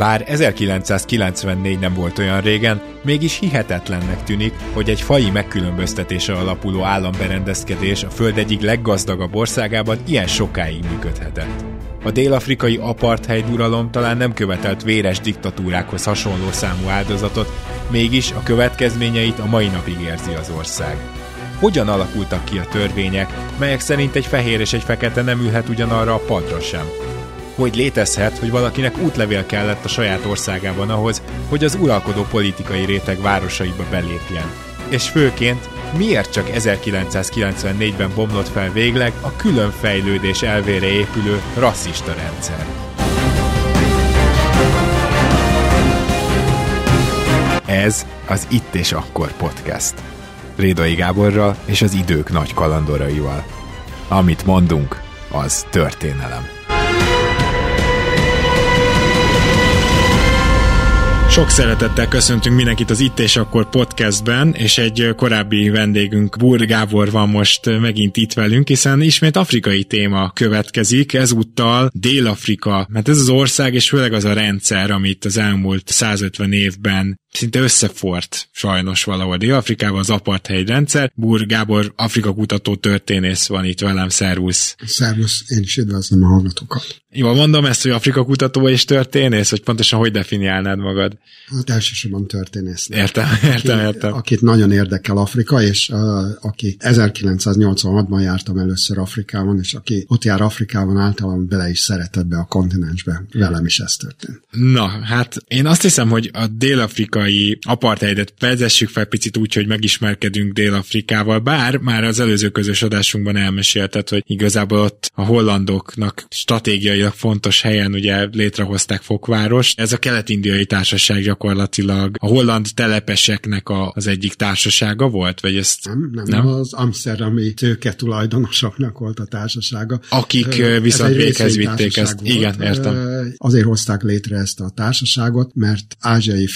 Bár 1994 nem volt olyan régen, mégis hihetetlennek tűnik, hogy egy fai megkülönböztetése alapuló államberendezkedés a föld egyik leggazdagabb országában ilyen sokáig működhetett. A dél-afrikai apartheid uralom talán nem követelt véres diktatúrákhoz hasonló számú áldozatot, mégis a következményeit a mai napig érzi az ország. Hogyan alakultak ki a törvények, melyek szerint egy fehér és egy fekete nem ülhet ugyanarra a padra sem? Hogy létezhet, hogy valakinek útlevél kellett a saját országában ahhoz, hogy az uralkodó politikai réteg városaiba belépjen. És főként, miért csak 1994-ben bomlott fel végleg a különfejlődés elvére épülő rasszista rendszer? Ez az Itt és Akkor podcast. Rédai Gáborral és az idők nagy kalandoraival. Amit mondunk, az történelem. Sok szeretettel köszöntünk mindenkit az Itt és Akkor podcastben, és egy korábbi vendégünk, Bur Gábor van most megint itt velünk, hiszen ismét afrikai téma következik, ezúttal Dél-Afrika, mert ez az ország, és főleg az a rendszer, amit az elmúlt 150 évben szinte összefort sajnos valahol Dél-Afrikában az apartheid rendszer. Bur Gábor, Afrika kutató történész van itt velem, szervusz. Szervusz, én is üdvözlöm a hallgatókat. Jó, mondom ezt, hogy Afrika kutató és történész, vagy pontosan hogy definiálnád magad? Hát elsősorban történész. Értem, értem, aki, értem. Akit nagyon érdekel Afrika, és uh, aki 1986-ban jártam először Afrikában, és aki ott jár Afrikában általában bele is szeretett be a kontinensbe. Velem is ez történt. Na, hát én azt hiszem, hogy a dél-afrikai apartheidet vezessük fel picit úgy, hogy megismerkedünk Dél-Afrikával, bár már az előző közös adásunkban elmesélted, hogy igazából ott a hollandoknak stratégiailag fontos helyen ugye létrehozták Fokvárost. Ez a kelet-indiai társaság gyakorlatilag a holland telepeseknek a, az egyik társasága volt, vagy ezt nem, nem, nem? az Amsterdami tőke tulajdonosoknak volt a társasága. Akik Ez viszont véghez vitték ezt. Volt. Igen, értem. Azért hozták létre ezt a társaságot, mert ázsiai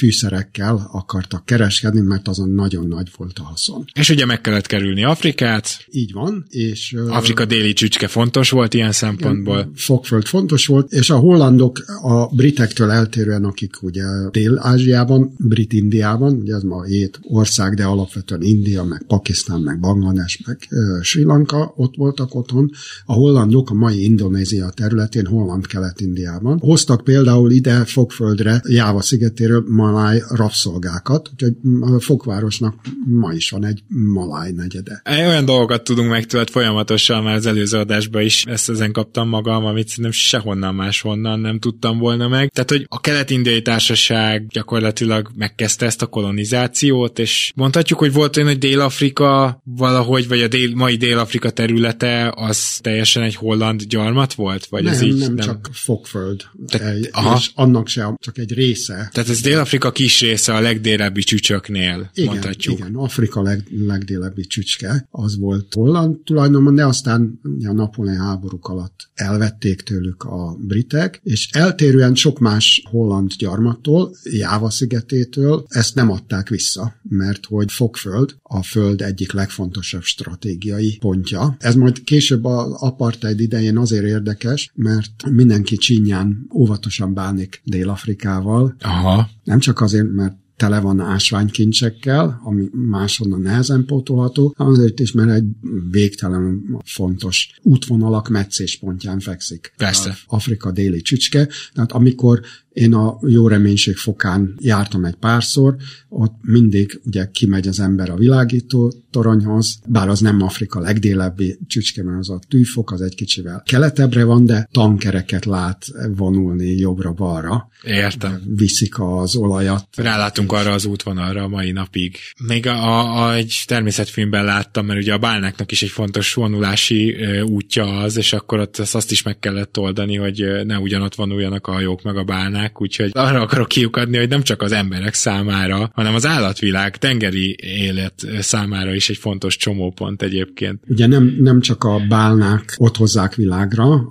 fűszerekkel akartak kereskedni, mert azon nagyon nagy volt a haszon. És ugye meg kellett kerülni Afrikát. Így van, és... Afrika déli csücske fontos volt ilyen szempontból. Fogföld fontos volt, és a hollandok a britektől eltérően, akik ugye Dél-Ázsiában, Brit-Indiában, ugye ez ma hét ország, de alapvetően India, meg Pakisztán, meg Banglades, meg Sri Lanka, ott voltak otthon. A hollandok a mai Indonézia területén, Holland-Kelet-Indiában. Hoztak például ide Fogföldre, Jáva szigetéről maláj rabszolgákat, úgyhogy a Fogvárosnak ma is van egy maláj negyede. Olyan dolgokat tudunk meg tőled folyamatosan, már az előző adásban is ezt ezen kaptam magam, amit nem sehonnan máshonnan nem tudtam volna meg. Tehát, hogy a kelet-indiai társaság gyakorlatilag megkezdte ezt a kolonizációt, és mondhatjuk, hogy volt olyan, hogy Dél-Afrika valahogy, vagy a dél, mai Dél-Afrika területe az teljesen egy holland gyarmat volt? Vagy nem, ez így, nem, nem, csak fogföld. Te, egy, aha. És annak sem csak egy része. Tehát ez Dél-Afrika kis része a legdélebbi csücsöknél, igen, mondhatjuk. Igen, Afrika leg, legdélebbi csücske, az volt holland tulajdonban, de aztán a Napóleon háborúk alatt elvették tőlük a britek, és eltérően sok más holland gyarmattól, Jáva szigetétől ezt nem adták vissza, mert hogy Fogföld a föld egyik legfontosabb stratégiai pontja. Ez majd később az apartheid idején azért érdekes, mert mindenki csinyán óvatosan bánik Dél-Afrikával. Aha. Nem csak azért, mert tele van ásványkincsekkel, ami máshonnan nehezen pótolható, azért is, mert egy végtelen fontos útvonalak meccéspontján fekszik. Persze. Afrika déli csücske. Tehát amikor Én a jó reménység fokán jártam egy párszor, ott mindig ugye kimegy az ember a világító toronyhoz, bár az nem Afrika legdélebbi csücske, mert az a tűfok, az egy kicsivel keletebbre van, de tankereket lát vonulni jobbra-balra. Értem. Viszik az olajat. Rálátunk arra az útvonalra a mai napig. Még a, a, egy természetfilmben láttam, mert ugye a bálnáknak is egy fontos vonulási útja az, és akkor ott azt is meg kellett oldani, hogy ne ugyanott vonuljanak a hajók meg a bálnák, úgyhogy arra akarok kiukadni, hogy nem csak az emberek számára, hanem az állatvilág, tengeri élet számára is egy fontos csomópont egyébként. Ugye nem, nem csak a bálnák ott hozzák világra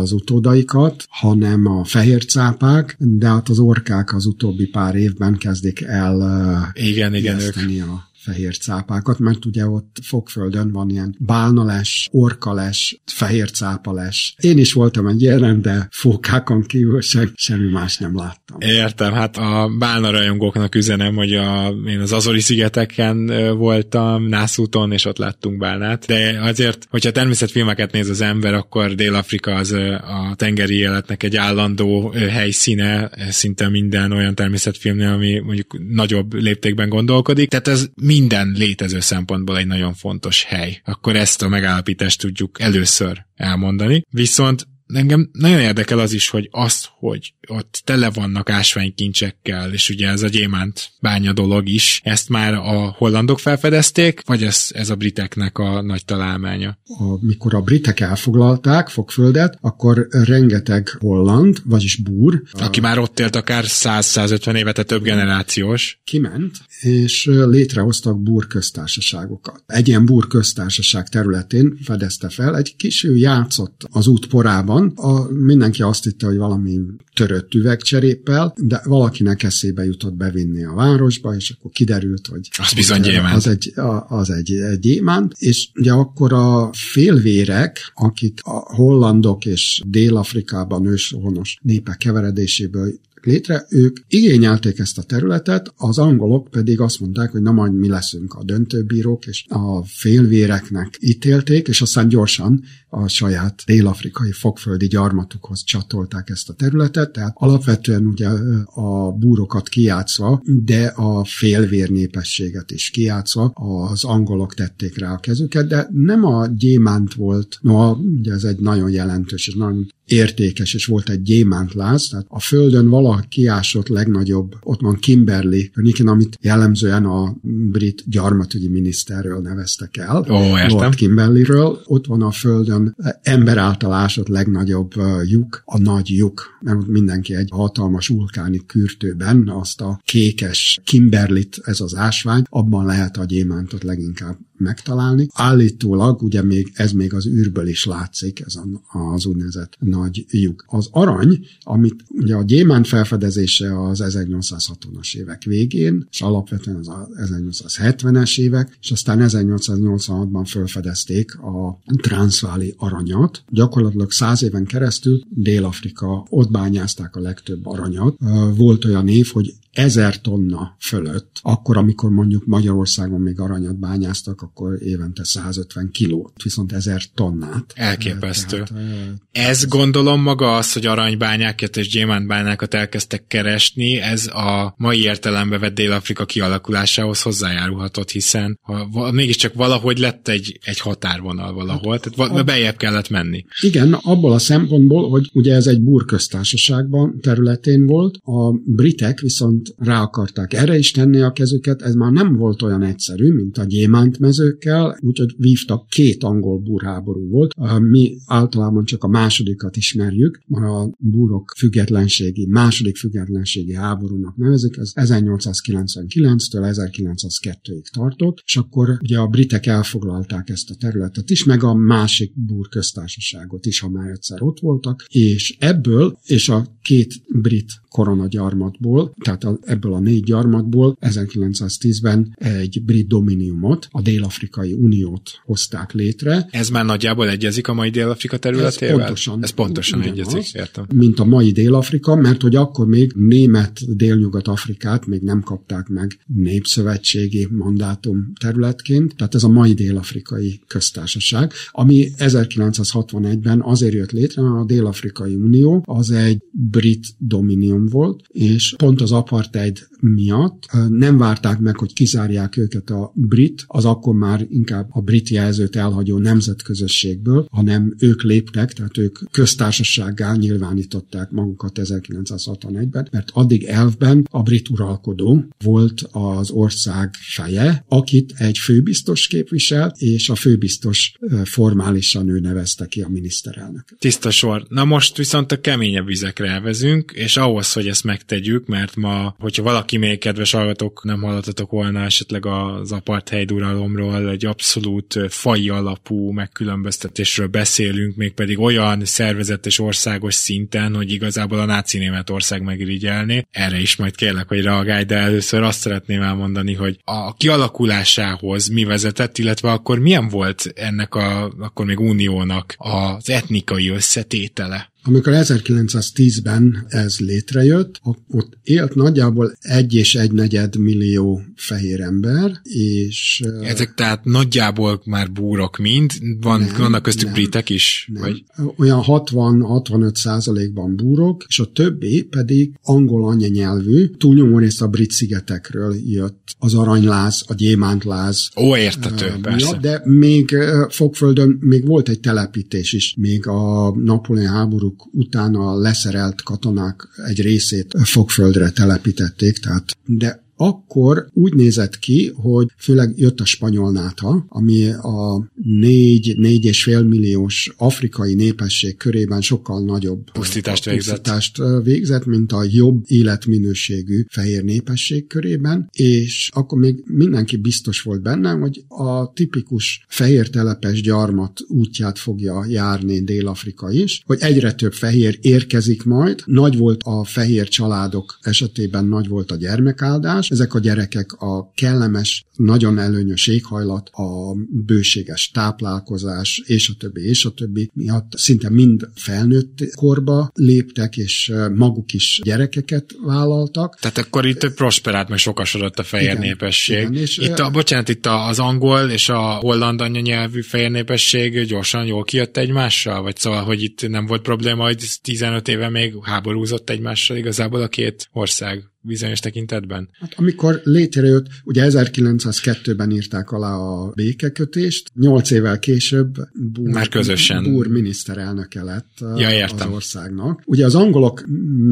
az utódaikat, hanem a fehér cápák, de hát az orkák az utóbbi pár évben kezdik el igen, igen, ők. a fehér cápákat, mert ugye ott fogföldön van ilyen bálnales, orkales, fehér cápales. Én is voltam egy ilyen, de fókákon kívül sem, semmi más nem láttam. Értem, hát a bálna rajongóknak üzenem, hogy a, én az Azori szigeteken voltam, Nászúton, és ott láttunk bálnát, de azért, hogyha természetfilmeket néz az ember, akkor Dél-Afrika az a tengeri életnek egy állandó helyszíne, szinte minden olyan természetfilmnél, ami mondjuk nagyobb léptékben gondolkodik. Tehát ez minden létező szempontból egy nagyon fontos hely. Akkor ezt a megállapítást tudjuk először elmondani. Viszont engem nagyon érdekel az is, hogy azt, hogy ott tele vannak ásványkincsekkel, és ugye ez a gyémánt bánya dolog is, ezt már a hollandok felfedezték, vagy ez, ez a briteknek a nagy találmánya? Amikor a britek elfoglalták Fogföldet, akkor rengeteg holland, vagyis búr. Aki a... már ott élt akár 100-150 éve, tehát több generációs. Kiment, és létrehoztak burköztársaságokat. Egy ilyen burköztársaság területén fedezte fel, egy kis játszott az út porában, a, mindenki azt hitte, hogy valami törött üvegcseréppel, de valakinek eszébe jutott bevinni a városba, és akkor kiderült, hogy az bizony gyémánt. Az egy, az egy, egy gyémánt, és ugye akkor a félvérek, akik a hollandok és Dél-Afrikában őshonos népek keveredéséből létre, ők igényelték ezt a területet, az angolok pedig azt mondták, hogy na majd mi leszünk a döntőbírók, és a félvéreknek ítélték, és aztán gyorsan a saját dél-afrikai fogföldi gyarmatukhoz csatolták ezt a területet, tehát alapvetően ugye a búrokat kiátszva, de a félvér népességet is kiátszva az angolok tették rá a kezüket, de nem a gyémánt volt, no, ugye ez egy nagyon jelentős és nagyon értékes, és volt egy gyémántláz, tehát a földön valaha kiásott legnagyobb, ott van Kimberley környékén, amit jellemzően a brit gyarmatügyi miniszterről neveztek el. Ó, értem. Lord Kimberleyről. Ott van a földön ember által ásott legnagyobb lyuk, a nagy lyuk, mert ott mindenki egy hatalmas vulkáni kürtőben azt a kékes Kimberlit, ez az ásvány, abban lehet a gyémántot leginkább megtalálni. Állítólag, ugye még, ez még az űrből is látszik, ez az úgynevezett nagy lyuk. Az arany, amit ugye a gyémánt felfedezése az 1860-as évek végén, és alapvetően az 1870-es évek, és aztán 1886-ban felfedezték a transzváli aranyat. Gyakorlatilag száz éven keresztül Dél-Afrika, ott bányázták a legtöbb aranyat. Volt olyan év, hogy ezer tonna fölött, akkor, amikor mondjuk Magyarországon még aranyat bányáztak, akkor évente 150 kilót, viszont ezer tonnát. Elképesztő. Tehát, Ez gondolom maga az, hogy aranybányákat és gyémántbányákat elkezdtek keresni, ez a mai értelembe vett Dél-Afrika kialakulásához hozzájárulhatott, hiszen ha, mégiscsak valahogy lett egy, egy határvonal valahol, tehát val- bejebb kellett menni. Igen, abból a szempontból, hogy ugye ez egy burköztársaságban területén volt, a britek viszont viszont rá akarták erre is tenni a kezüket, ez már nem volt olyan egyszerű, mint a gyémántmezőkkel, úgyhogy vívtak két angol burháború volt. Mi általában csak a másodikat ismerjük, mert a búrok függetlenségi, második függetlenségi háborúnak nevezik, ez 1899-től 1902-ig tartott, és akkor ugye a britek elfoglalták ezt a területet is, meg a másik búr köztársaságot is, ha már egyszer ott voltak, és ebből, és a két brit koronagyarmatból, tehát ebből a négy gyarmatból 1910-ben egy brit dominiumot, a Dél-Afrikai Uniót hozták létre. Ez már nagyjából egyezik a mai Dél-Afrika területével? Ez pontosan. Ez pontosan egyezik, értem. Mint a mai Dél-Afrika, mert hogy akkor még német Dél-Nyugat-Afrikát még nem kapták meg népszövetségi mandátum területként, tehát ez a mai Dél-Afrikai köztársaság, ami 1961-ben azért jött létre, mert a Dél-Afrikai Unió az egy brit dominium volt, és pont az apartheid miatt nem várták meg, hogy kizárják őket a brit, az akkor már inkább a brit jelzőt elhagyó nemzetközösségből, hanem ők léptek, tehát ők köztársasággá nyilvánították magukat 1961-ben, mert addig elvben a brit uralkodó volt az ország feje, akit egy főbiztos képvisel, és a főbiztos formálisan ő nevezte ki a miniszterelnök. Tiszta sor. Na most viszont a keményebb vizekre elvezünk, és ahhoz, hogy ezt megtegyük, mert ma, hogyha valaki még kedves hallgatók nem hallottatok volna esetleg az apartheid uralomról, egy abszolút fai alapú megkülönböztetésről beszélünk, mégpedig olyan szervezetes országos szinten, hogy igazából a náci Németország megirigyelni. Erre is majd kérlek, hogy reagálj, de először azt szeretném elmondani, hogy a kialakulásához mi vezetett, illetve akkor milyen volt ennek a, akkor még uniónak az etnikai összetétele? Amikor 1910-ben ez létrejött, ott élt nagyjából egy és egy negyed millió fehér ember, és... Ezek tehát nagyjából már búrok mind, van, nem, vannak köztük nem, britek is? Nem. Vagy? Olyan 60-65 százalékban búrok, és a többi pedig angol anyanyelvű, túlnyomó részt a brit szigetekről jött. Az aranyláz, a gyémántláz. Ó, értető, uh, persze. De még Fogföldön még volt egy telepítés is, még a Napóleon háború háborúk után a leszerelt katonák egy részét fogföldre telepítették, tehát de akkor úgy nézett ki, hogy főleg jött a spanyol náta, ami a négy, négy és fél milliós afrikai népesség körében sokkal nagyobb pusztítást végzett. pusztítást végzett, mint a jobb életminőségű fehér népesség körében, és akkor még mindenki biztos volt bennem, hogy a tipikus fehér telepes gyarmat útját fogja járni Dél-Afrika is, hogy egyre több fehér érkezik majd, nagy volt a fehér családok esetében nagy volt a gyermekáldás, ezek a gyerekek a kellemes, nagyon előnyös éghajlat, a bőséges táplálkozás, és a többi, és a többi miatt szinte mind felnőtt korba léptek, és maguk is gyerekeket vállaltak. Tehát akkor itt prosperált, meg sokasodott a fehér igen, népesség. Igen, és itt a, bocsánat, itt az angol és a holland anyanyelvű fehér népesség gyorsan jól kijött egymással? Vagy szóval, hogy itt nem volt probléma, hogy 15 éve még háborúzott egymással igazából a két ország? Bizonyos tekintetben? Hát amikor létrejött, ugye 1902-ben írták alá a békekötést, nyolc évvel később Búr, Már közösen. Búr miniszterelnöke lett ja, értem. az országnak. Ugye az angolok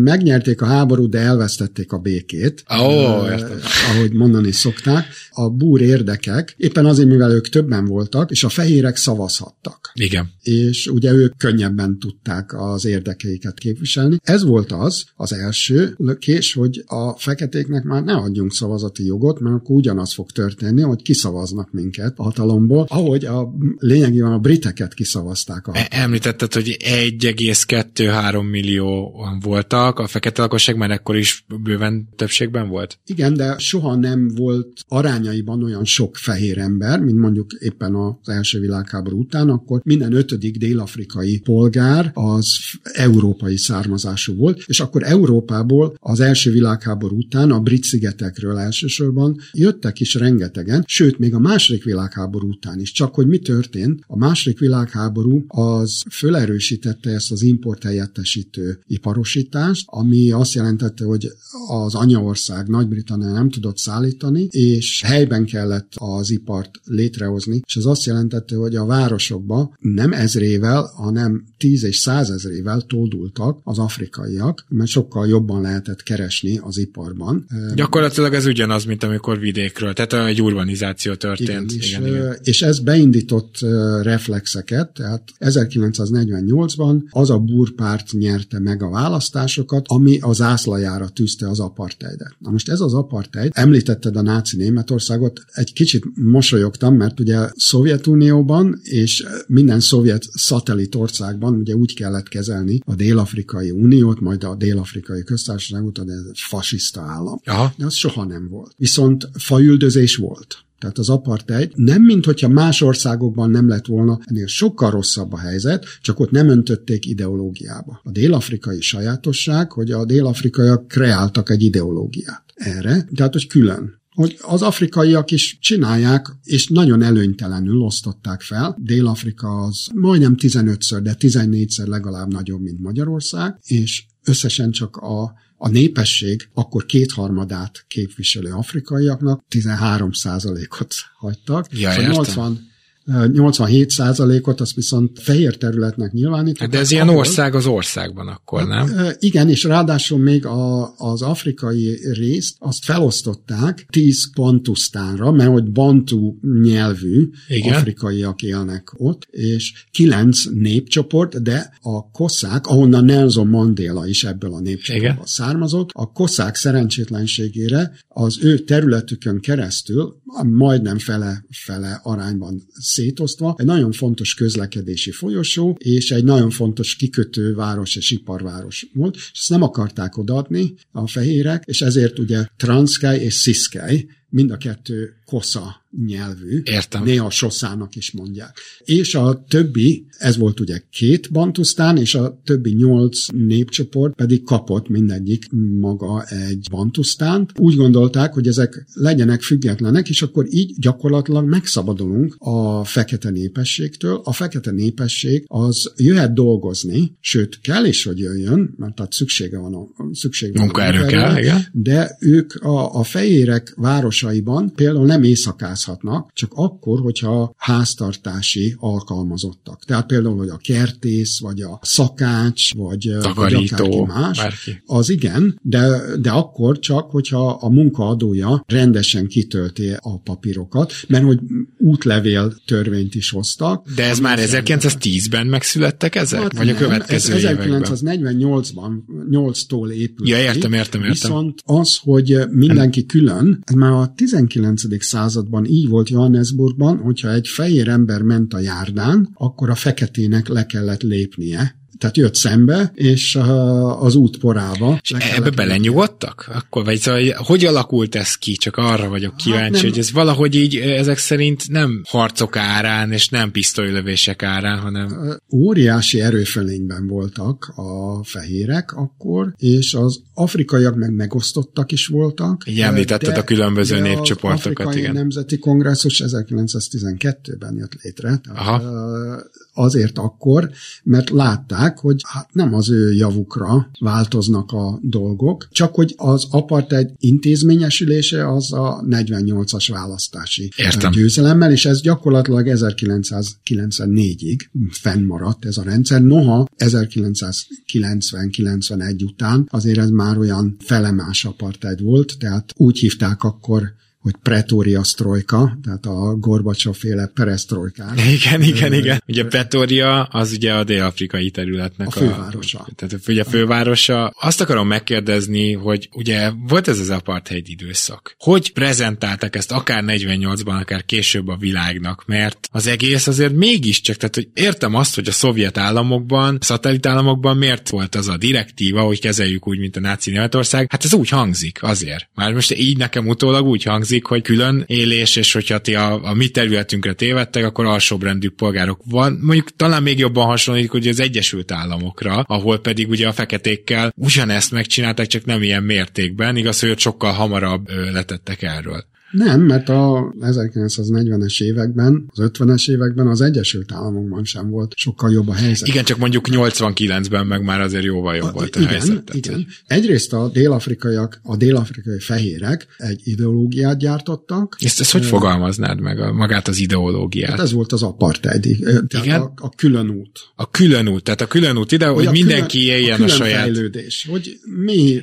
megnyerték a háborút, de elvesztették a békét. Ó, oh, uh, értem. Ahogy mondani szokták. A búr érdekek, éppen azért, mivel ők többen voltak, és a fehérek szavazhattak. Igen. És ugye ők könnyebben tudták az érdekeiket képviselni. Ez volt az, az első lökés, hogy a a feketéknek már ne adjunk szavazati jogot, mert akkor ugyanaz fog történni, hogy kiszavaznak minket a hatalomból, ahogy a lényegében a briteket kiszavazták. A e, Említetted, hogy 1,2-3 millió voltak, a fekete lakosság már ekkor is bőven többségben volt? Igen, de soha nem volt arányaiban olyan sok fehér ember, mint mondjuk éppen az első világháború után, akkor minden ötödik dél-afrikai polgár az európai származású volt, és akkor Európából az első világháború világháború után a brit szigetekről elsősorban jöttek is rengetegen, sőt, még a második világháború után is. Csak hogy mi történt? A második világháború az fölerősítette ezt az import helyettesítő iparosítást, ami azt jelentette, hogy az anyaország Nagy-Britannia nem tudott szállítani, és helyben kellett az ipart létrehozni, és ez azt jelentette, hogy a városokba nem ezrével, hanem tíz és százezrével tódultak az afrikaiak, mert sokkal jobban lehetett keresni az iparban. Gyakorlatilag ez ugyanaz, mint amikor vidékről, tehát egy urbanizáció történt. Igen, és, igen, igen. és ez beindított reflexeket, tehát 1948-ban az a burpárt nyerte meg a választásokat, ami az ászlajára tűzte az apartheidet. Na most ez az apartheid, említetted a náci Németországot, egy kicsit mosolyogtam, mert ugye Szovjetunióban és minden szovjet szatellit országban ugye úgy kellett kezelni a Dél-Afrikai Uniót, majd a Dél-Afrikai Köztársaságot, de fas fasiszta állam. Aha. De az soha nem volt. Viszont faüldözés volt. Tehát az apartheid nem, mint hogyha más országokban nem lett volna, ennél sokkal rosszabb a helyzet, csak ott nem öntötték ideológiába. A dél-afrikai sajátosság, hogy a dél-afrikaiak kreáltak egy ideológiát erre, tehát hogy külön hogy az afrikaiak is csinálják, és nagyon előnytelenül osztották fel. Dél-Afrika az majdnem 15-ször, de 14-szer legalább nagyobb, mint Magyarország, és összesen csak a a népesség akkor kétharmadát képviselő afrikaiaknak 13% ot hagytak. Ja, szóval 80 87 százalékot azt viszont fehér területnek nyilvánították. De ez ilyen ahol, ország az országban akkor, nem? Igen, és ráadásul még a, az afrikai részt azt felosztották 10 bantusztánra, mert hogy bantu nyelvű igen. afrikaiak élnek ott, és 9 népcsoport, de a koszák, ahonnan Nelson Mandela is ebből a népcsoportból származott, a koszák szerencsétlenségére az ő területükön keresztül majdnem fele-fele arányban szétosztva, egy nagyon fontos közlekedési folyosó, és egy nagyon fontos kikötő város és iparváros volt, és ezt nem akarták odaadni a fehérek, és ezért ugye Transkei és Sziszkei mind a kettő kosza nyelvű. Értem. Néha soszának is mondják. És a többi, ez volt ugye két bantusztán, és a többi nyolc népcsoport pedig kapott mindegyik maga egy bantusztánt. Úgy gondolták, hogy ezek legyenek függetlenek, és akkor így gyakorlatilag megszabadulunk a fekete népességtől. A fekete népesség az jöhet dolgozni, sőt kell is, hogy jöjjön, mert tehát szüksége van a szükség van munkaerő kell, igen. de ők a, a fehérek városaiban például nem éjszakás pályázhatnak, csak akkor, hogyha háztartási alkalmazottak. Tehát például, hogy a kertész, vagy a szakács, vagy, Takarító, vagy akárki más, bárki. az igen, de, de akkor csak, hogyha a munkaadója rendesen kitölti a papírokat, mert hogy útlevél törvényt is hoztak. De ez már 1910-ben megszülettek ezek? Hát vagy nem, a következő ez 1948-ban, 8-tól épült. Ja, értem, értem, értem. Viszont az, hogy mindenki külön, ez már a 19. században így volt Johannesburgban, hogyha egy fehér ember ment a járdán, akkor a feketének le kellett lépnie, tehát jött szembe, és az út porába. És ebbe belenyugodtak? Akkor, vagy szóval, hogy alakult ez ki? Csak arra vagyok hát kíváncsi, hát hogy ez valahogy így ezek szerint nem harcok árán, és nem pisztolylövések árán, hanem... Óriási erőfölényben voltak a fehérek akkor, és az afrikaiak meg megosztottak is voltak. Így említetted de, a különböző de népcsoportokat, az igen. Nemzeti Kongresszus 1912-ben jött létre. Tehát Aha. Azért akkor, mert látták, hogy hát nem az ő javukra változnak a dolgok, csak hogy az apartheid intézményesülése az a 48-as választási Értem. győzelemmel, és ez gyakorlatilag 1994-ig fennmaradt ez a rendszer. Noha 1990-91 után azért ez már olyan felemás apartheid volt, tehát úgy hívták akkor hogy Pretoria sztrojka, tehát a Gorbacsov féle peresтрojkák. Igen, igen, igen. Ugye Pretoria az ugye a dél-afrikai területnek a fővárosa. A, tehát ugye a fővárosa. Azt akarom megkérdezni, hogy ugye volt ez az apartheid időszak. Hogy prezentáltak ezt akár 48-ban, akár később a világnak? Mert az egész azért mégiscsak, tehát hogy értem azt, hogy a szovjet államokban, a szatellit államokban miért volt az a direktíva, hogy kezeljük úgy, mint a náci Németország. Hát ez úgy hangzik azért. Már most így nekem utólag úgy hangzik, hangzik, hogy külön élés, és hogyha ti a, a mi területünkre tévedtek, akkor alsóbrendű polgárok van. Mondjuk talán még jobban hasonlít, hogy az Egyesült Államokra, ahol pedig ugye a feketékkel ugyanezt megcsinálták, csak nem ilyen mértékben. Igaz, hogy sokkal hamarabb letettek erről. Nem, mert a 1940-es években, az 50-es években az Egyesült Államokban sem volt sokkal jobb a helyzet. Igen, csak mondjuk 89-ben meg már azért jóval jobb a, volt a igen, helyzet. Igen. Egyrészt a dél-afrikaiak, a dél-afrikai fehérek egy ideológiát gyártottak. Ezt, ezt hogy fogalmaznád meg, a, magát az ideológiát? Hát ez volt az apartheid, igen? A, a külön út. A külön út, tehát a külön út ide, hogy, hogy mindenki külön, éljen a, a saját... fejlődés, hogy mi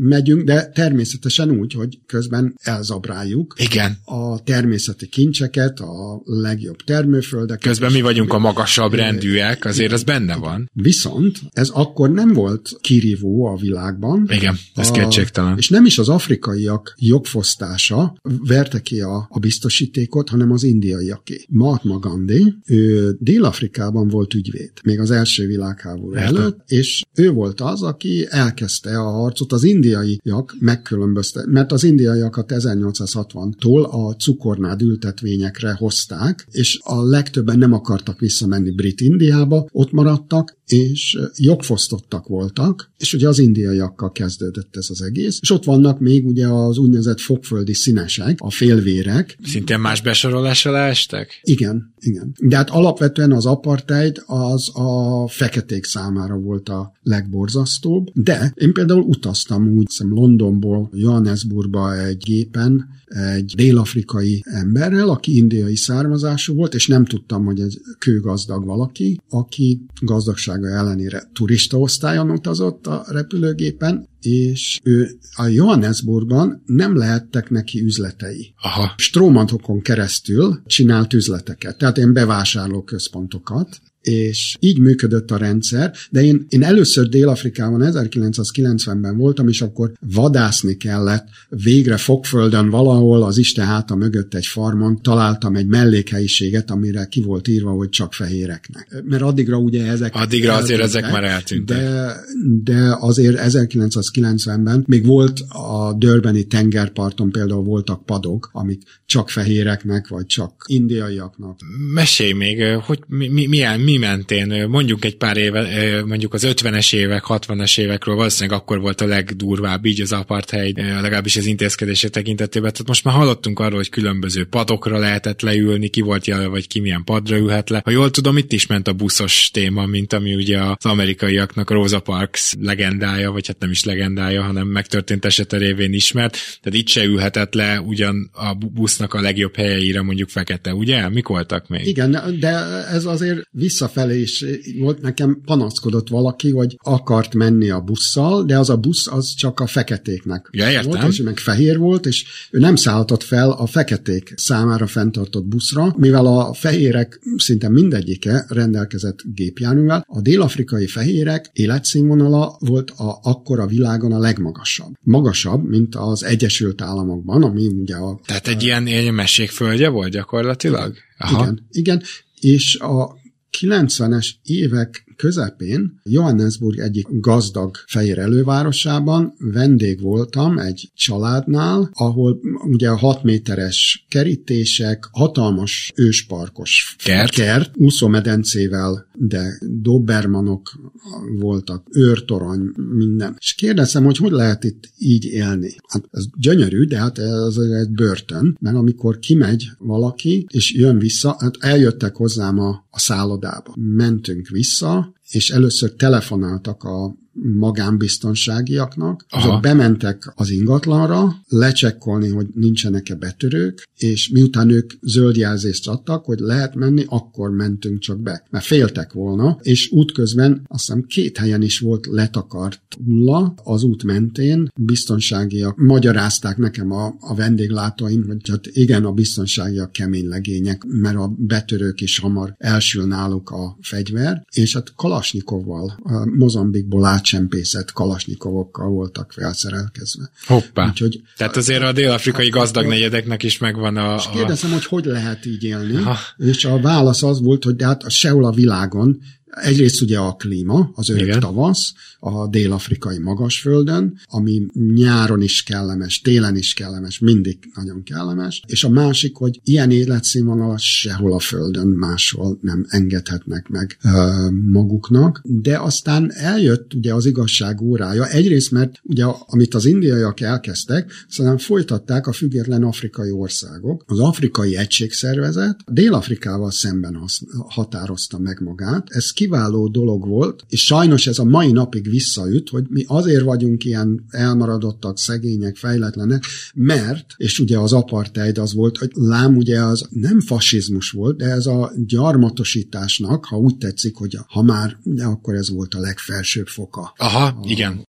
megyünk, de természetesen úgy, hogy közben elzabráljuk Igen. a természeti kincseket, a legjobb termőföldeket. Közben mi vagyunk a magasabb rendűek, azért az benne van. Viszont ez akkor nem volt kirívó a világban. Igen, ez a, kétségtelen. És nem is az afrikaiak jogfosztása verte ki a, a biztosítékot, hanem az indiaiaké. Mahatma Gandhi, ő Dél-Afrikában volt ügyvéd, még az első világháború előtt, és ő volt az, aki elkezdte a harcot az indiaiak megkülönböztet, mert az indiaiakat 1860-tól a cukornád ültetvényekre hozták, és a legtöbben nem akartak visszamenni Brit-Indiába, ott maradtak, és jogfosztottak voltak, és ugye az indiaiakkal kezdődött ez az egész, és ott vannak még ugye az úgynevezett fogföldi színesek, a félvérek. Szintén más besorolásra estek? Igen, igen. De hát alapvetően az apartheid az a feketék számára volt a legborzasztóbb, de én például utaztam úgy, hiszem Londonból Johannesburgba egy gépen, egy dél-afrikai emberrel, aki indiai származású volt, és nem tudtam, hogy egy kőgazdag valaki, aki gazdagsága ellenére turista osztályon utazott a repülőgépen, és ő a Johannesburgban nem lehettek neki üzletei. Aha. Strómantokon keresztül csinált üzleteket, tehát én bevásárlóközpontokat, és így működött a rendszer, de én, én először Dél-Afrikában 1990-ben voltam, és akkor vadászni kellett, végre fogföldön valahol az Isten háta mögött egy farmon találtam egy mellékhelyiséget, amire ki volt írva, hogy csak fehéreknek. Mert addigra ugye ezek Addigra azért ezek már eltűntek. De, de azért 1990-ben még volt a Dörbeni tengerparton például voltak padok, amik csak fehéreknek, vagy csak indiaiaknak. Mesélj még, hogy mi, mi, milyen, mi mentén, mondjuk egy pár éve, mondjuk az 50-es évek, 60-es évekről valószínűleg akkor volt a legdurvább így az apartheid, legalábbis az intézkedések tekintetében. Tehát most már hallottunk arról, hogy különböző padokra lehetett leülni, ki volt jelölve, vagy ki milyen padra ülhet le. Ha jól tudom, itt is ment a buszos téma, mint ami ugye az amerikaiaknak Rosa Parks legendája, vagy hát nem is legendája, hanem megtörtént esete révén ismert. Tehát itt se ülhetett le ugyan a busznak a legjobb helyeire mondjuk fekete, ugye? Mik voltak még? Igen, de ez azért vissza visszafelé is volt, nekem panaszkodott valaki, hogy akart menni a busszal, de az a busz az csak a feketéknek ja, értem. volt, és meg fehér volt, és ő nem szálltott fel a feketék számára fenntartott buszra, mivel a fehérek szinte mindegyike rendelkezett gépjárművel, a dél-afrikai fehérek életszínvonala volt a, akkor a világon a legmagasabb. Magasabb, mint az Egyesült Államokban, ami ugye a... Tehát egy a, ilyen, ilyen mesékföldje volt gyakorlatilag? Aha. Igen, igen, és a 90-es évek közepén Johannesburg egyik gazdag fehér elővárosában vendég voltam egy családnál, ahol ugye a 6 méteres kerítések, hatalmas ősparkos kert, kert úszómedencével, de dobermanok voltak, őrtorony, minden. És kérdezem, hogy hogy lehet itt így élni? Hát ez gyönyörű, de hát ez egy börtön, mert amikor kimegy valaki, és jön vissza, hát eljöttek hozzám a, a szállodába. Mentünk vissza, és először telefonáltak a magánbiztonságiaknak, Aha. azok bementek az ingatlanra, lecsekkolni, hogy nincsenek-e betörők, és miután ők zöld jelzést adtak, hogy lehet menni, akkor mentünk csak be. Mert féltek volna, és útközben azt hiszem két helyen is volt letakart hulla az út mentén, biztonságiak magyarázták nekem a, a vendéglátóim, hogy hát igen, a biztonságiak kemény legények, mert a betörők is hamar elsül náluk a fegyver, és hát Kalasnyikovval, Mozambikból át átcsempészett kalasnyikovokkal voltak felszerelkezve. Hoppá. Úgyhogy, Tehát azért a dél-afrikai hát, gazdag negyedeknek is megvan a... És kérdezem, hogy hogy lehet így élni, ha. és a válasz az volt, hogy de hát sehol a világon Egyrészt ugye a klíma, az Igen. tavasz, a dél-afrikai magasföldön, ami nyáron is kellemes, télen is kellemes, mindig nagyon kellemes, és a másik, hogy ilyen életszínvonalat sehol a földön máshol nem engedhetnek meg ö, maguknak, de aztán eljött ugye az igazság órája, egyrészt mert ugye amit az indiaiak elkezdtek, aztán folytatták a független afrikai országok. Az afrikai egységszervezet Dél-Afrikával szemben határozta meg magát, ez kiváló dolog volt, és sajnos ez a mai napig visszaüt, hogy mi azért vagyunk ilyen elmaradottak, szegények, fejletlenek, mert, és ugye az apartheid az volt, hogy lám ugye az nem fasizmus volt, de ez a gyarmatosításnak, ha úgy tetszik, hogy ha már, ugye akkor ez volt a legfelsőbb foka. Aha, a, igen.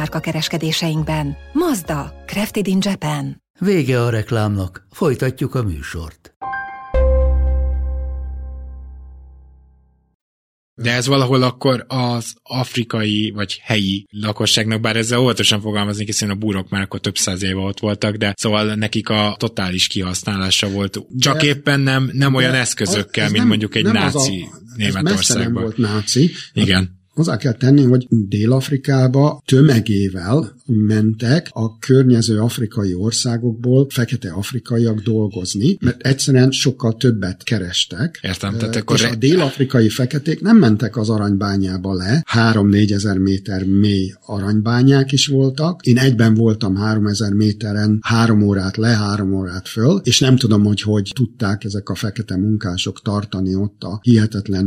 márka kereskedéseinkben. Mazda, Crafted in Japan. Vége a reklámnak, folytatjuk a műsort. De ez valahol akkor az afrikai vagy helyi lakosságnak, bár ezzel óvatosan fogalmazni, hiszen a búrok már akkor több száz éve ott voltak, de szóval nekik a totális kihasználása volt. Csak de, éppen nem, nem olyan eszközökkel, mint nem, mondjuk egy náci a, Németországban. nem volt náci. Igen Hozzá kell tenni, hogy Dél-Afrikába tömegével mentek a környező afrikai országokból fekete afrikaiak dolgozni, mert egyszerűen sokkal többet kerestek. Értem, tehát akkor... És a dél-afrikai feketék nem mentek az aranybányába le, 3-4 ezer méter mély aranybányák is voltak. Én egyben voltam 3 ezer méteren, három órát le, három órát föl, és nem tudom, hogy hogy tudták ezek a fekete munkások tartani ott a hihetetlen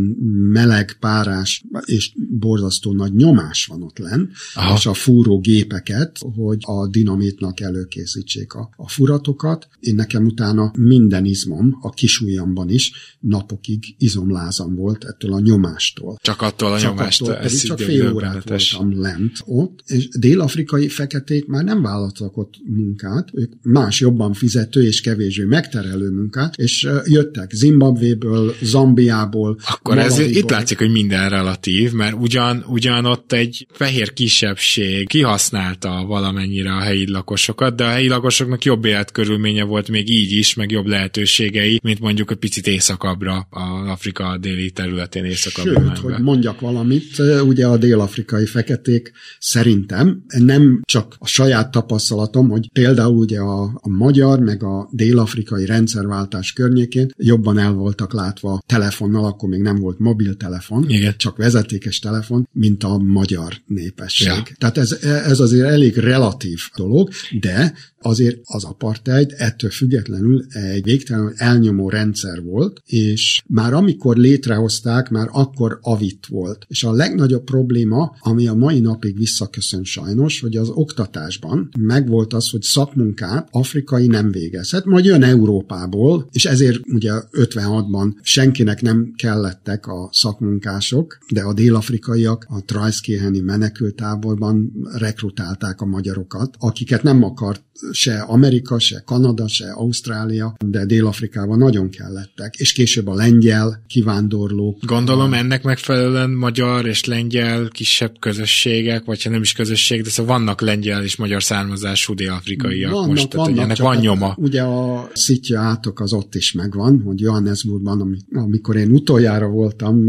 meleg, párás és borzasztó nagy nyomás van ott lent, Aha. és a fúró gépeket, hogy a dinamitnak előkészítsék a, a furatokat. Én nekem utána minden izmom, a kisujjamban is napokig izomlázam volt ettől a nyomástól. Csak attól a csak nyomástól. Attól, ez csak fél órát voltam lent ott, és dél-afrikai feketék már nem vállaltak ott munkát, ők más jobban fizető és kevésbé megterelő munkát, és jöttek Zimbabvéből, Zambiából. Akkor ez itt látszik, hogy minden relatív, mert ugyan, ugyan ott egy fehér kisebbség kihasználta valamennyire a helyi lakosokat, de a helyi lakosoknak jobb életkörülménye volt még így is, meg jobb lehetőségei, mint mondjuk egy picit északabbra, a Afrika déli területén északabbra. Sőt, menve. hogy mondjak valamit, ugye a dél-afrikai feketék szerintem nem csak a saját tapasztalatom, hogy például ugye a, a magyar meg a dél-afrikai rendszerváltás környékén jobban el voltak látva telefonnal, akkor még nem volt mobiltelefon, Igen. csak vezetékes telefon, telefon, mint a magyar népesség. Ja. Tehát ez, ez azért elég relatív dolog, de azért az apartheid ettől függetlenül egy végtelenül elnyomó rendszer volt, és már amikor létrehozták, már akkor avit volt. És a legnagyobb probléma, ami a mai napig visszaköszön sajnos, hogy az oktatásban megvolt az, hogy szakmunkát afrikai nem végezhet, majd jön Európából, és ezért ugye 56-ban senkinek nem kellettek a szakmunkások, de a dél-afrikaiak a Trajszkéheni menekültáborban rekrutálták a magyarokat, akiket nem akart se Amerika, se Kanada, se Ausztrália, de Dél-Afrikában nagyon kellettek, és később a lengyel kivándorlók. Gondolom ennek megfelelően magyar és lengyel kisebb közösségek, vagy ha nem is közösség, de szóval vannak lengyel és magyar származású dél-afrikaiak vannak, most, tehát vannak, ennek van nyoma. Ugye a szitja átok az ott is megvan, hogy Johannesburgban, amikor én utoljára voltam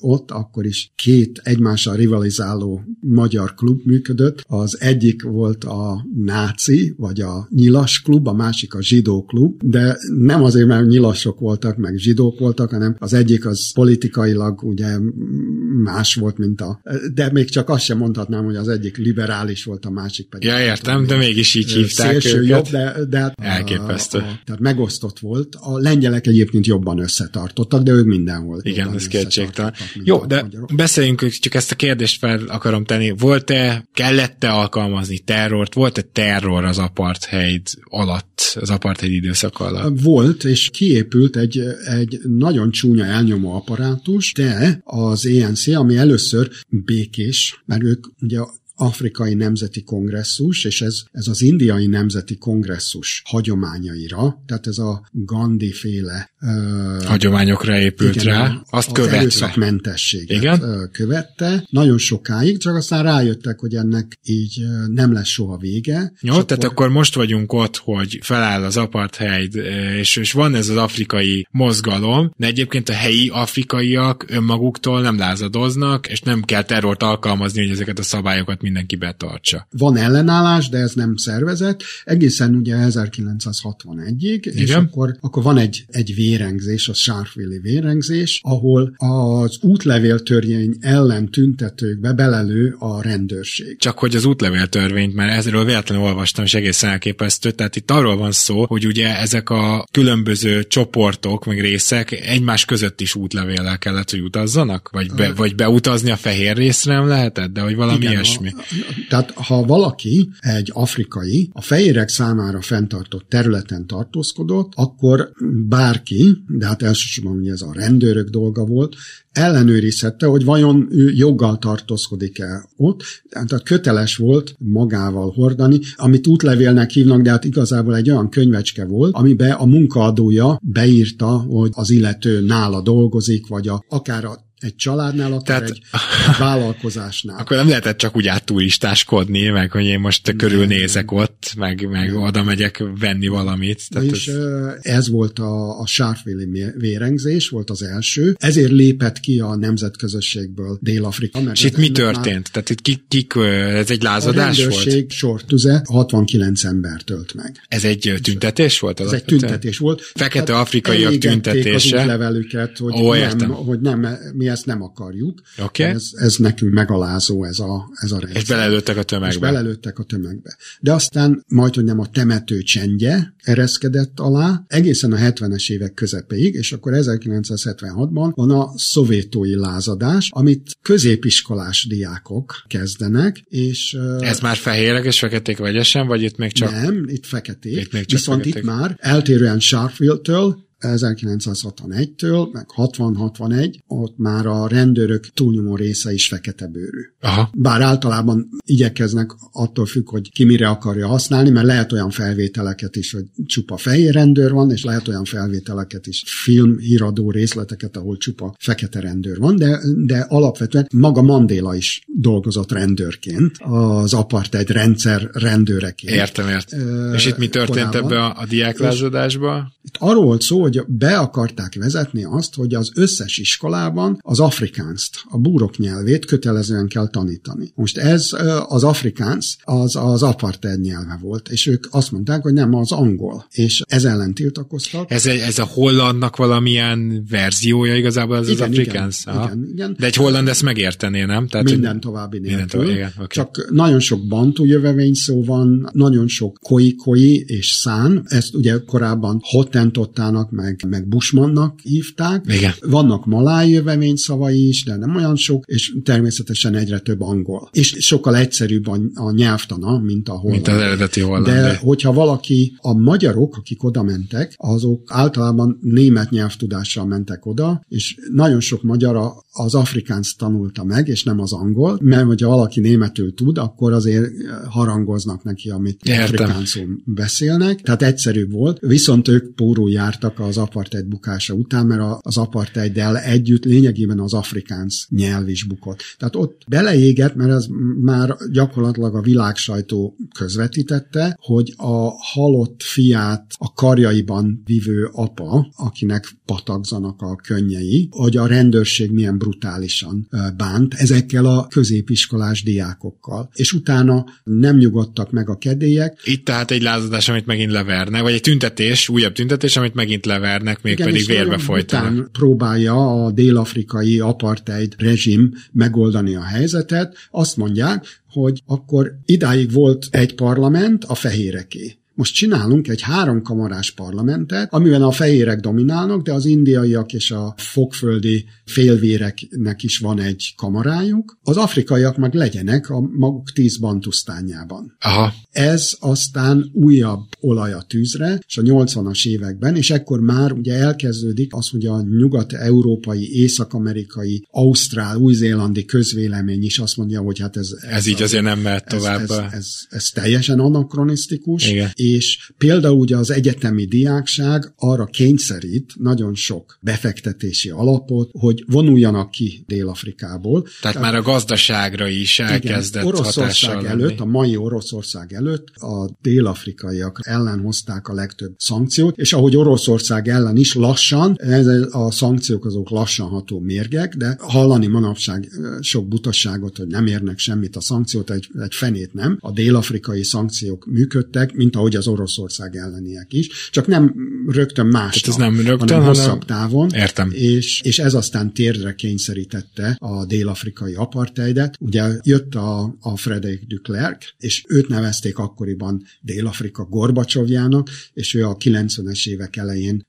ott, akkor is két egymással rivalizáló magyar klub működött. Az egyik volt a náci, vagy a nyilas klub, a másik a zsidó klub, de nem azért, mert nyilasok voltak, meg zsidók voltak, hanem az egyik az politikailag ugye más volt, mint a... De még csak azt sem mondhatnám, hogy az egyik liberális volt, a másik pedig... Ja, értem, de mégis így hívták szélső őket. jobb, de, de hát Elképesztő. A, a, tehát megosztott volt. A lengyelek egyébként jobban összetartottak, de ők mindenhol. Igen, ez kétségtelen. Jó, de magyarok. beszéljünk, csak ezt a kérdést fel akarom tenni. Volt-e, kellett-e alkalmazni terrort? Volt-e terror az apartheid alatt, az apartheid időszak alatt? Volt, és kiépült egy, egy nagyon csúnya elnyomó apparátus, de az ENC, ami először békés, mert ők ugye afrikai nemzeti kongresszus, és ez, ez az indiai nemzeti kongresszus hagyományaira, tehát ez a Gandhi féle hagyományokra épült igen, rá, azt az követve. erőszakmentességet igen? követte, nagyon sokáig, csak aztán rájöttek, hogy ennek így nem lesz soha vége. Jó, tehát akkor... akkor most vagyunk ott, hogy feláll az apartheid, és, és van ez az afrikai mozgalom, de egyébként a helyi afrikaiak önmaguktól nem lázadoznak, és nem kell terrort alkalmazni, hogy ezeket a szabályokat mindenki betartsa. Van ellenállás, de ez nem szervezet, egészen ugye 1961-ig, és akkor, akkor van egy, egy vérengzés, a Sárféli vérengzés, ahol az útlevéltörvény ellen tüntetőkbe belelő a rendőrség. Csak hogy az útlevéltörvényt, mert ezről véletlenül olvastam, és egészen elképesztő, tehát itt arról van szó, hogy ugye ezek a különböző csoportok, meg részek egymás között is útlevéllel kellett, hogy utazzanak? Vagy, be, vagy beutazni a fehér részre nem lehetett, de hogy valami Igen, ilyesmi. Tehát ha valaki, egy afrikai, a fehérek számára fenntartott területen tartózkodott, akkor bárki, de hát elsősorban ugye ez a rendőrök dolga volt, ellenőrizhette, hogy vajon ő joggal tartózkodik-e ott, tehát köteles volt magával hordani, amit útlevélnek hívnak, de hát igazából egy olyan könyvecske volt, amiben a munkaadója beírta, hogy az illető nála dolgozik, vagy a, akár a egy családnál, akár Tehát, egy, egy vállalkozásnál. Akkor nem lehetett csak úgy átturistáskodni, meg hogy én most nem, körülnézek nem. ott, meg, meg oda megyek venni valamit. Tehát és ez... ez volt a, a sárféli vérengzés, volt az első. Ezért lépett ki a nemzetközösségből Dél-Afrika. És itt mi történt? Már... Tehát itt kik, kik, ez egy lázadás a volt? A sortüze 69 ember tölt meg. Ez egy tüntetés volt? Ez egy tüntetés volt. Fekete afrikaiak tüntetése. az útlevelüket, hogy, Ó, nem, hogy nem, mi ezt nem akarjuk. Okay. Ez, ez nekünk megalázó ez a, ez a rendszer. És belelőttek a tömegbe. És belelőttek a tömegbe. De aztán majd, hogy nem a temető csendje ereszkedett alá, egészen a 70-es évek közepéig, és akkor 1976-ban van a szovjetói lázadás, amit középiskolás diákok kezdenek, és... Ez már fehérek és feketék vegyesen, vagy itt még csak... Nem, itt feketék. Itt még csak Viszont feketék. itt már eltérően Sharfield-től 1961-től, meg 60-61, ott már a rendőrök túlnyomó része is fekete bőrű. Aha. Bár általában igyekeznek attól függ, hogy ki mire akarja használni, mert lehet olyan felvételeket is, hogy csupa fehér rendőr van, és lehet olyan felvételeket is, film, híradó részleteket, ahol csupa fekete rendőr van, de, de alapvetően maga Mandela is dolgozott rendőrként, az apartheid rendszer rendőreként. Értem, értem. És itt mi történt ebbe a, a diáklázadásba? Itt arról volt szó, hogy be akarták vezetni azt, hogy az összes iskolában az afrikánzt, a búrok nyelvét kötelezően kell tanítani. Most ez az afrikánsz, az az apartheid nyelve volt, és ők azt mondták, hogy nem az angol, és ez ellen tiltakoztak. Ez, ez a hollandnak valamilyen verziója igazából az igen, az afrikánsz? Igen, igen, igen. De egy holland ezt megértené, nem? Tehát, minden további nélkül. Minden további, igen, okay. Csak nagyon sok bantu jövevény szó van, nagyon sok koi-koi és szán, ezt ugye korábban hottentottának, meg, meg Bushmannak hívták. Igen. Vannak maláj jövemény szavai is, de nem olyan sok, és természetesen egyre több angol. És sokkal egyszerűbb a, a nyelvtana, mint a holland. Mint az eredeti holland. De hogyha valaki, a magyarok, akik oda mentek, azok általában német nyelvtudással mentek oda, és nagyon sok magyar az afrikánsz tanulta meg, és nem az angol, mert hogyha valaki németül tud, akkor azért harangoznak neki, amit afrikánszul beszélnek, tehát egyszerűbb volt, viszont ők pórul jártak az apartheid bukása után, mert az apartheiddel együtt lényegében az afrikánsz nyelv is bukott. Tehát ott beleégett, mert ez már gyakorlatilag a világsajtó közvetítette, hogy a halott fiát a karjaiban vivő apa, akinek patagzanak a könnyei, hogy a rendőrség milyen brutálisan bánt ezekkel a középiskolás diákokkal. És utána nem nyugodtak meg a kedélyek. Itt tehát egy lázadás, amit megint leverne, vagy egy tüntetés, újabb tüntetés, amit megint levernek, még Igen, pedig vérbe folytanak. próbálja a dél-afrikai apartheid rezsim megoldani a helyzetet. Azt mondják, hogy akkor idáig volt egy parlament, a fehéreké. Most csinálunk egy háromkamarás parlamentet, amiben a fehérek dominálnak, de az indiaiak és a fogföldi félvéreknek is van egy kamarájuk. Az afrikaiak meg legyenek a maguk tíz bantusztányában. Aha. Ez aztán újabb olaj a tűzre, és a 80-as években, és ekkor már ugye elkezdődik az, hogy a nyugat-európai, észak-amerikai, ausztrál, új-zélandi közvélemény is azt mondja, hogy hát ez... Ez, ez így az, azért nem mehet tovább. Ez, ez, ez, ez teljesen anakronisztikus, Igen és például ugye az egyetemi diákság arra kényszerít nagyon sok befektetési alapot, hogy vonuljanak ki Dél-Afrikából. Tehát, Tehát már a gazdaságra is elkezdett igen, Oroszország előtt, a mai Oroszország előtt a dél-afrikaiak ellen hozták a legtöbb szankciót, és ahogy Oroszország ellen is lassan, ez a szankciók azok lassan ható mérgek, de hallani manapság sok butasságot, hogy nem érnek semmit a szankciót, egy, egy fenét nem. A dél-afrikai szankciók működtek, mint ahogy hogy az Oroszország elleniek is, csak nem rögtön más, ez nem rögtön, hanem hanem hosszabb távon. Értem. És, és ez aztán térdre kényszerítette a dél-afrikai apartheidet. Ugye jött a, a Frederick de Klerk, és őt nevezték akkoriban Dél-Afrika Gorbacsovjának, és ő a 90-es évek elején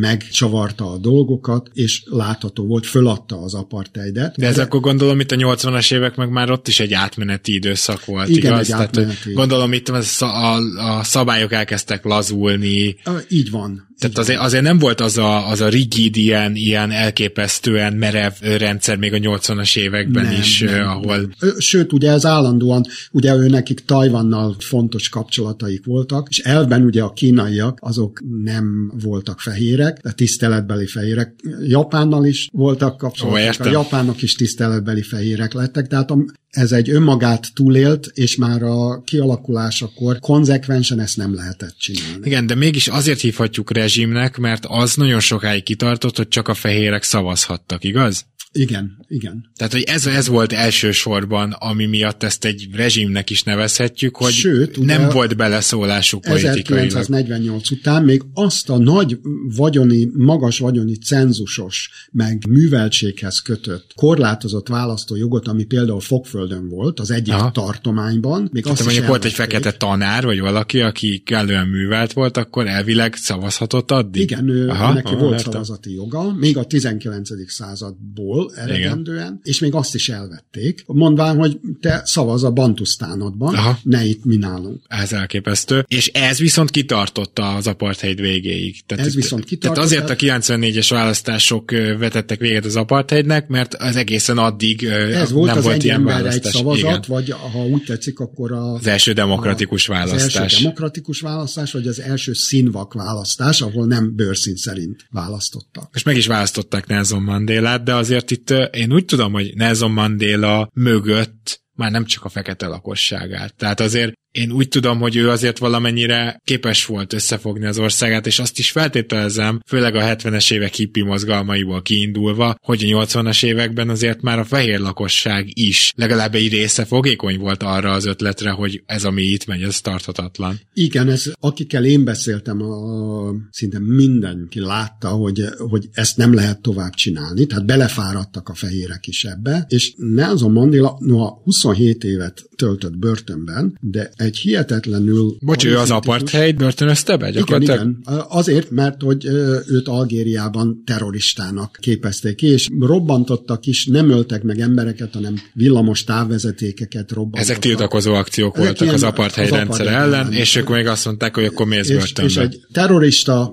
megcsavarta a dolgokat, és látható volt, föladta az apartheidet. De ez De, akkor gondolom itt a 80-as évek meg már ott is egy átmeneti időszak volt, Igen, igaz? egy átmeneti. Tehát, gondolom itt a, a, a szabályok elkezdtek lazulni. Így van. Tehát azért, azért nem volt az a, az a rigid, ilyen, ilyen elképesztően merev rendszer még a 80-as években nem, is, nem, ahol... Sőt, ugye ez állandóan, ugye ő nekik Tajvannal fontos kapcsolataik voltak, és elben ugye a kínaiak azok nem voltak fehérek, de tiszteletbeli fehérek. Japánnal is voltak kapcsolatok, a japánok is tiszteletbeli fehérek lettek, tehát a, ez egy önmagát túlélt, és már a kialakulásakor konzekvensen ezt nem lehetett csinálni. Igen, de mégis azért hívhatjuk rezsimnek, mert az nagyon sokáig kitartott, hogy csak a fehérek szavazhattak, igaz? Igen, igen. Tehát, hogy ez, ez volt elsősorban, ami miatt ezt egy rezsimnek is nevezhetjük, hogy Sőt, nem volt beleszólásuk politikailag. 1948 után még azt a nagy vagyoni, magas vagyoni cenzusos, meg műveltséghez kötött, korlátozott választójogot, ami például Fogföldön volt, az egyik Aha. tartományban. Még Tehát azt mondjuk volt egy fekete tanár, vagy valaki, aki kellően művelt volt, akkor elvileg szavazhatott addig? Igen, ő, Aha, neki aha, volt értem. szavazati joga, még a 19. századból Bantuból eredendően, és még azt is elvették, mondván, hogy te szavaz a Bantusztánodban, Aha. ne itt mi nálunk. Ez elképesztő. És ez viszont kitartotta az apartheid végéig. Tehát, ez viszont kitartott. Tehát azért a 94-es választások vetettek véget az apartheidnek, mert az egészen addig ez volt nem az volt egy ilyen választás. egy szavazat, Igen. vagy ha úgy tetszik, akkor a, az első demokratikus a, választás. Az első demokratikus választás, vagy az első színvak választás, ahol nem bőrszín szerint választottak. És meg is választották Nelson Mandélát, de azért itt én úgy tudom, hogy Nelson Mandela mögött már nem csak a fekete lakosságát. Tehát azért én úgy tudom, hogy ő azért valamennyire képes volt összefogni az országát, és azt is feltételezem, főleg a 70-es évek hippi mozgalmaiból kiindulva, hogy a 80-as években azért már a fehér lakosság is legalább egy része fogékony volt arra az ötletre, hogy ez, ami itt megy, ez tarthatatlan. Igen, ez, akikkel én beszéltem, a, szinte mindenki látta, hogy, hogy ezt nem lehet tovább csinálni, tehát belefáradtak a fehérek is ebbe, és Nelson Mandela noha 27 évet töltött börtönben, de egy hihetetlenül... Bocs, ő az apartheid börtönözte be gyakorlatilag? Igen, igen. Azért, mert hogy őt Algériában terroristának képezték ki, és robbantottak is, nem öltek meg embereket, hanem villamos távvezetékeket robbantottak. Ezek tiltakozó akciók Ezek voltak az apartheid az rendszer ellen, ellen, és ők még azt mondták, hogy akkor mész börtönbe. És egy terrorista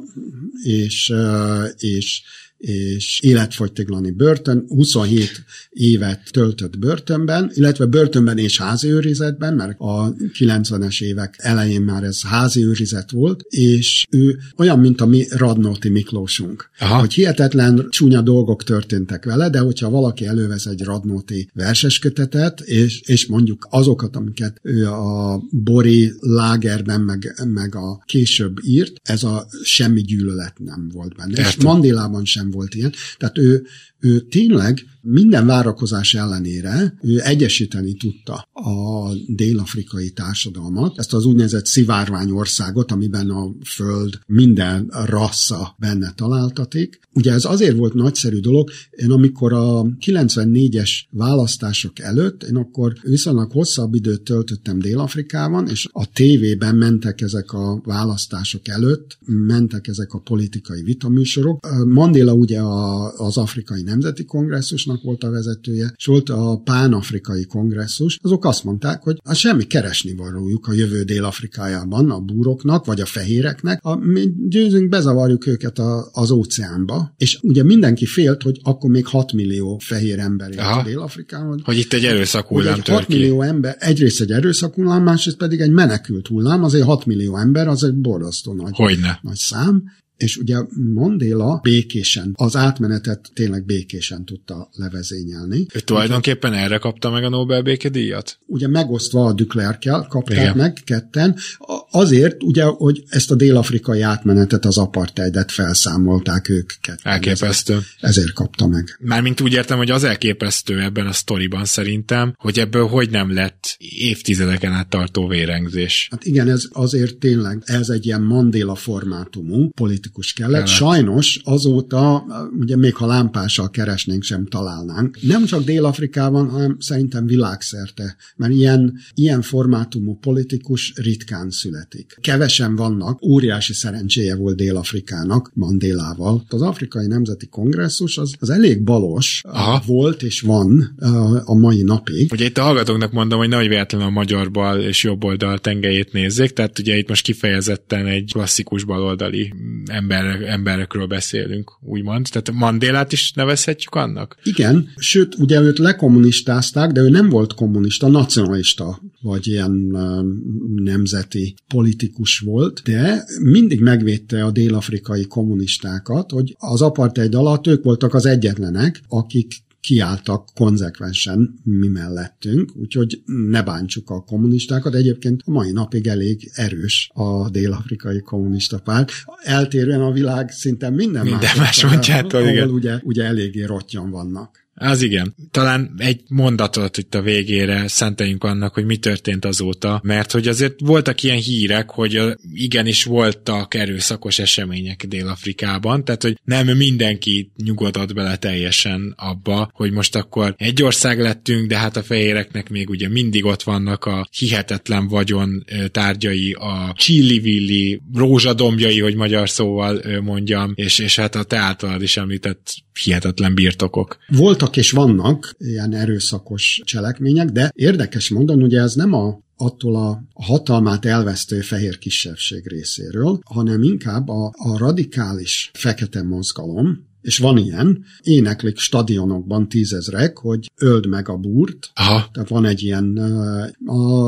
és, és és életfogytiglani börtön, 27 évet töltött börtönben, illetve börtönben és házi őrizetben, mert a 90-es évek elején már ez házi őrizet volt, és ő olyan, mint a mi Radnóti Miklósunk, Aha. hogy hihetetlen csúnya dolgok történtek vele, de hogyha valaki elővesz egy Radnóti verseskötetet, és, és mondjuk azokat, amiket ő a Bori lágerben, meg, meg a később írt, ez a semmi gyűlölet nem volt benne. Értem. És Mandilában sem volt ilyen. Tehát ő, ő tényleg minden várakozás ellenére ő egyesíteni tudta a dél-afrikai társadalmat, ezt az úgynevezett szivárványországot, amiben a föld minden rassza benne találtatik. Ugye ez azért volt nagyszerű dolog, én amikor a 94-es választások előtt, én akkor viszonylag hosszabb időt töltöttem Dél-Afrikában, és a tévében mentek ezek a választások előtt, mentek ezek a politikai vitaműsorok. Mandela ugye a, az afrikai nemzeti kongresszusnak volt a vezetője, és volt a pánafrikai kongresszus, azok azt mondták, hogy a semmi keresni valójuk a jövő Dél-Afrikájában a búroknak, vagy a fehéreknek, a, mi győzünk, bezavarjuk őket a, az óceánba, és ugye mindenki félt, hogy akkor még 6 millió fehér ember él Dél-Afrikában. Hogy itt egy erőszakullám tör 6 millió ember, egyrészt egy erőszakullám, másrészt pedig egy menekült hullám, azért 6 millió ember, az egy borzasztó nagy, Hogyne. nagy szám, és ugye Mandela békésen, az átmenetet tényleg békésen tudta levezényelni. Ő tulajdonképpen erre kapta meg a Nobel békedíjat? Ugye megosztva a Düklerkel kapták Igen. meg ketten, azért ugye, hogy ezt a dél-afrikai átmenetet, az apartheidet felszámolták ők ketten. Elképesztő. Ezért kapta meg. Mármint úgy értem, hogy az elképesztő ebben a sztoriban szerintem, hogy ebből hogy nem lett évtizedeken át tartó vérengzés. Hát igen, ez azért tényleg, ez egy ilyen Mandela formátumú politikus kellett. Kellett. Sajnos azóta, ugye még ha lámpással keresnénk, sem találnánk. Nem csak Dél-Afrikában, hanem szerintem világszerte, mert ilyen, ilyen formátumú politikus ritkán születik. Kevesen vannak, óriási szerencséje volt Dél-Afrikának Mandélával. Az Afrikai Nemzeti Kongresszus az, az elég balos Aha. volt és van uh, a mai napig. Ugye itt a hallgatóknak mondom, hogy nagy véletlenül a magyar bal és jobb oldal tengelyét nézzék, tehát ugye itt most kifejezetten egy klasszikus baloldali ember, emberekről beszélünk, úgymond. Tehát Mandélát is nevezhetjük annak? Igen, sőt, ugye őt lekommunistázták, de ő nem volt kommunista, nacionalista, vagy ilyen nemzeti politikus volt, de mindig megvédte a dél-afrikai kommunistákat, hogy az apartheid alatt ők voltak az egyetlenek, akik kiálltak konzekvensen mi mellettünk, úgyhogy ne bántsuk a kommunistákat. Egyébként a mai napig elég erős a dél-afrikai kommunista párt. Eltérően a világ szinte minden, Minden más, más pontjától, ahol igen. ugye, ugye eléggé rottyan vannak. Az igen. Talán egy mondatot itt a végére szenteljünk annak, hogy mi történt azóta, mert hogy azért voltak ilyen hírek, hogy igenis voltak erőszakos események Dél-Afrikában, tehát hogy nem mindenki nyugodott bele teljesen abba, hogy most akkor egy ország lettünk, de hát a fehéreknek még ugye mindig ott vannak a hihetetlen vagyon tárgyai, a csillivilli rózsadombjai, hogy magyar szóval mondjam, és, és hát a te általad is említett hihetetlen birtokok. Voltak és vannak ilyen erőszakos cselekmények, de érdekes mondani, hogy ez nem a attól a hatalmát elvesztő fehér kisebbség részéről, hanem inkább a, a radikális fekete mozgalom, és van ilyen, éneklik stadionokban tízezrek, hogy öld meg a búrt, Aha. tehát van egy ilyen,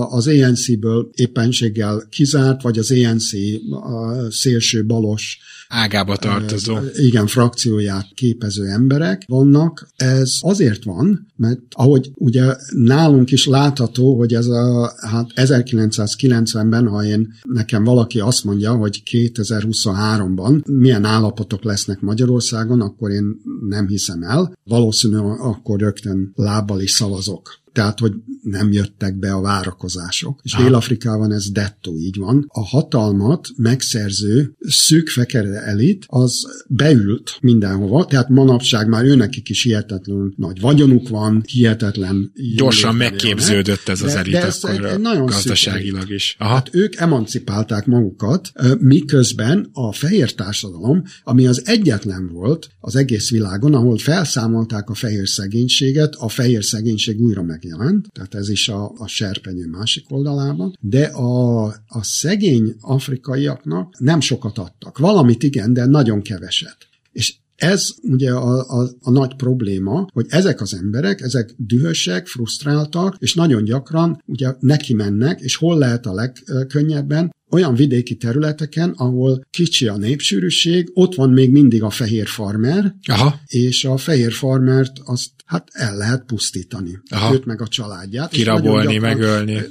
az ANC-ből éppenséggel kizárt, vagy az ANC a szélső balos ágába tartozó. igen, frakcióját képező emberek vannak. Ez azért van, mert ahogy ugye nálunk is látható, hogy ez a, hát 1990-ben, ha én nekem valaki azt mondja, hogy 2023-ban milyen állapotok lesznek Magyarországon, akkor én nem hiszem el. Valószínűleg akkor rögtön lábbal is szavazok. Tehát, hogy nem jöttek be a várakozások. És Dél-Afrikában ez dettó így van. A hatalmat megszerző szűk fekete elit az beült mindenhova, tehát manapság már őnekik is hihetetlen nagy vagyonuk van, hihetetlen Gyorsan megképződött ez az De- elit de ez akkor egy- nagyon gazdaságilag is. Aha. Hát ők emancipálták magukat, miközben a fehér társadalom, ami az egyetlen volt az egész világon, ahol felszámolták a fehér szegénységet, a fehér szegénység újra megjelent, tehát ez is a, a serpenyő másik oldalában, de a, a szegény afrikaiaknak nem sokat adtak. Valamit igen, de nagyon keveset. És ez ugye a, a, a nagy probléma, hogy ezek az emberek, ezek dühösek, frusztráltak, és nagyon gyakran ugye neki mennek, és hol lehet a legkönnyebben, olyan vidéki területeken, ahol kicsi a népsűrűség, ott van még mindig a fehér farmer, Aha. és a fehér farmert azt hát el lehet pusztítani. Aha. Őt meg a családját. Kirabolni, gyakran- megölni.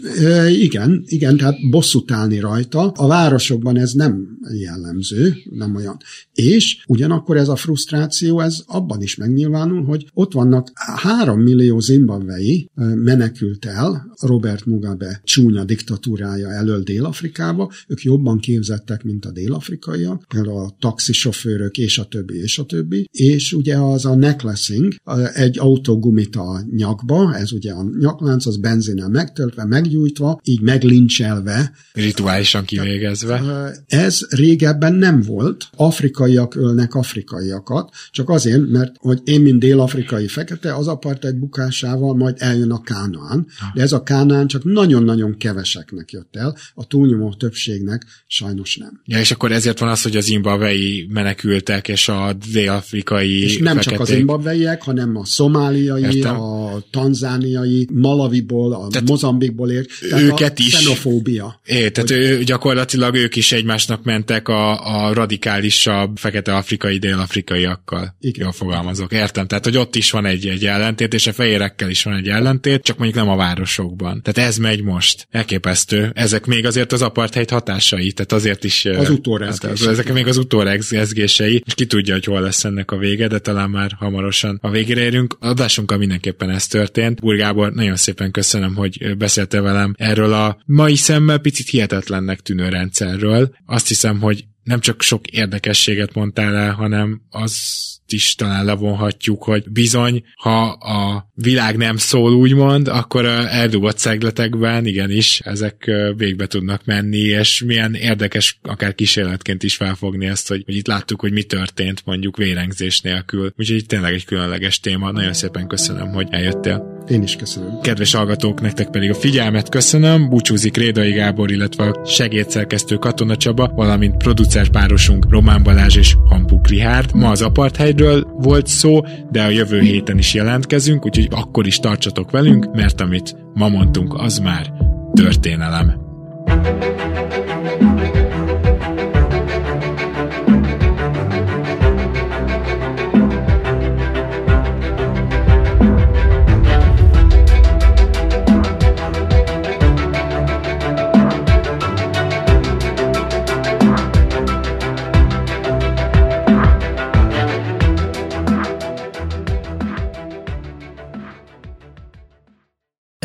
Igen, igen, tehát bosszút állni rajta. A városokban ez nem jellemző, nem olyan. És ugyanakkor ez a frusztráció, ez abban is megnyilvánul, hogy ott vannak három millió zimbabvei menekült el Robert Mugabe csúnya diktatúrája elől Dél-Afrikába, ők jobban képzettek, mint a dél-afrikaiak, például a taxisofőrök, és a többi, és a többi. És ugye az a necklacing, egy autógumit a nyakba, ez ugye a nyaklánc, az benzinnel megtöltve, meggyújtva, így meglincselve. Rituálisan kivégezve. Ez régebben nem volt. Afrikaiak ölnek afrikaiakat, csak azért, mert hogy én, mint dél-afrikai fekete, az apartheid bukásával majd eljön a Kánaán, de ez a Kánaán csak nagyon-nagyon keveseknek jött el, a túlnyomó többség többségnek sajnos nem. Ja, és akkor ezért van az, hogy az zimbabvei menekültek és a dél-afrikai És nem feketék. csak az zimbabveiek, hanem a szomáliai, Értem. a tanzániai, Malaviból, a Tehát Mozambikból ér. őket a is- xenofóbia. É, tehát ő, gyakorlatilag ők is egymásnak mentek a, a radikálisabb fekete-afrikai dél-afrikaiakkal. Igen. Jól fogalmazok. Értem. Tehát, hogy ott is van egy, egy ellentét, és a fehérekkel is van egy ellentét, csak mondjuk nem a városokban. Tehát ez megy most. Elképesztő. Ezek még azért az apartheid hatásai, tehát azért is... Az utórezgései. hát Ezek még az utórezgései, és ki tudja, hogy hol lesz ennek a vége, de talán már hamarosan a végére érünk. A adásunkkal mindenképpen ez történt. Úr Gábor, nagyon szépen köszönöm, hogy beszélte velem erről a mai szemmel picit hihetetlennek tűnő rendszerről. Azt hiszem, hogy nem csak sok érdekességet mondtál el, hanem azt is talán levonhatjuk, hogy bizony, ha a világ nem szól úgymond, akkor a eldugott szegletekben igenis ezek végbe tudnak menni, és milyen érdekes akár kísérletként is felfogni ezt, hogy, hogy itt láttuk, hogy mi történt mondjuk vérengzés nélkül. Úgyhogy tényleg egy különleges téma. Nagyon szépen köszönöm, hogy eljöttél. Én is köszönöm. Kedves hallgatók, nektek pedig a figyelmet köszönöm. Búcsúzik Rédai Gábor, illetve a segédszerkesztő Katona Csaba, valamint producer párosunk Román Balázs és Hampuk Rihárd. Ma az apartheidről volt szó, de a jövő héten is jelentkezünk, úgyhogy akkor is tartsatok velünk, mert amit ma mondtunk, az már történelem.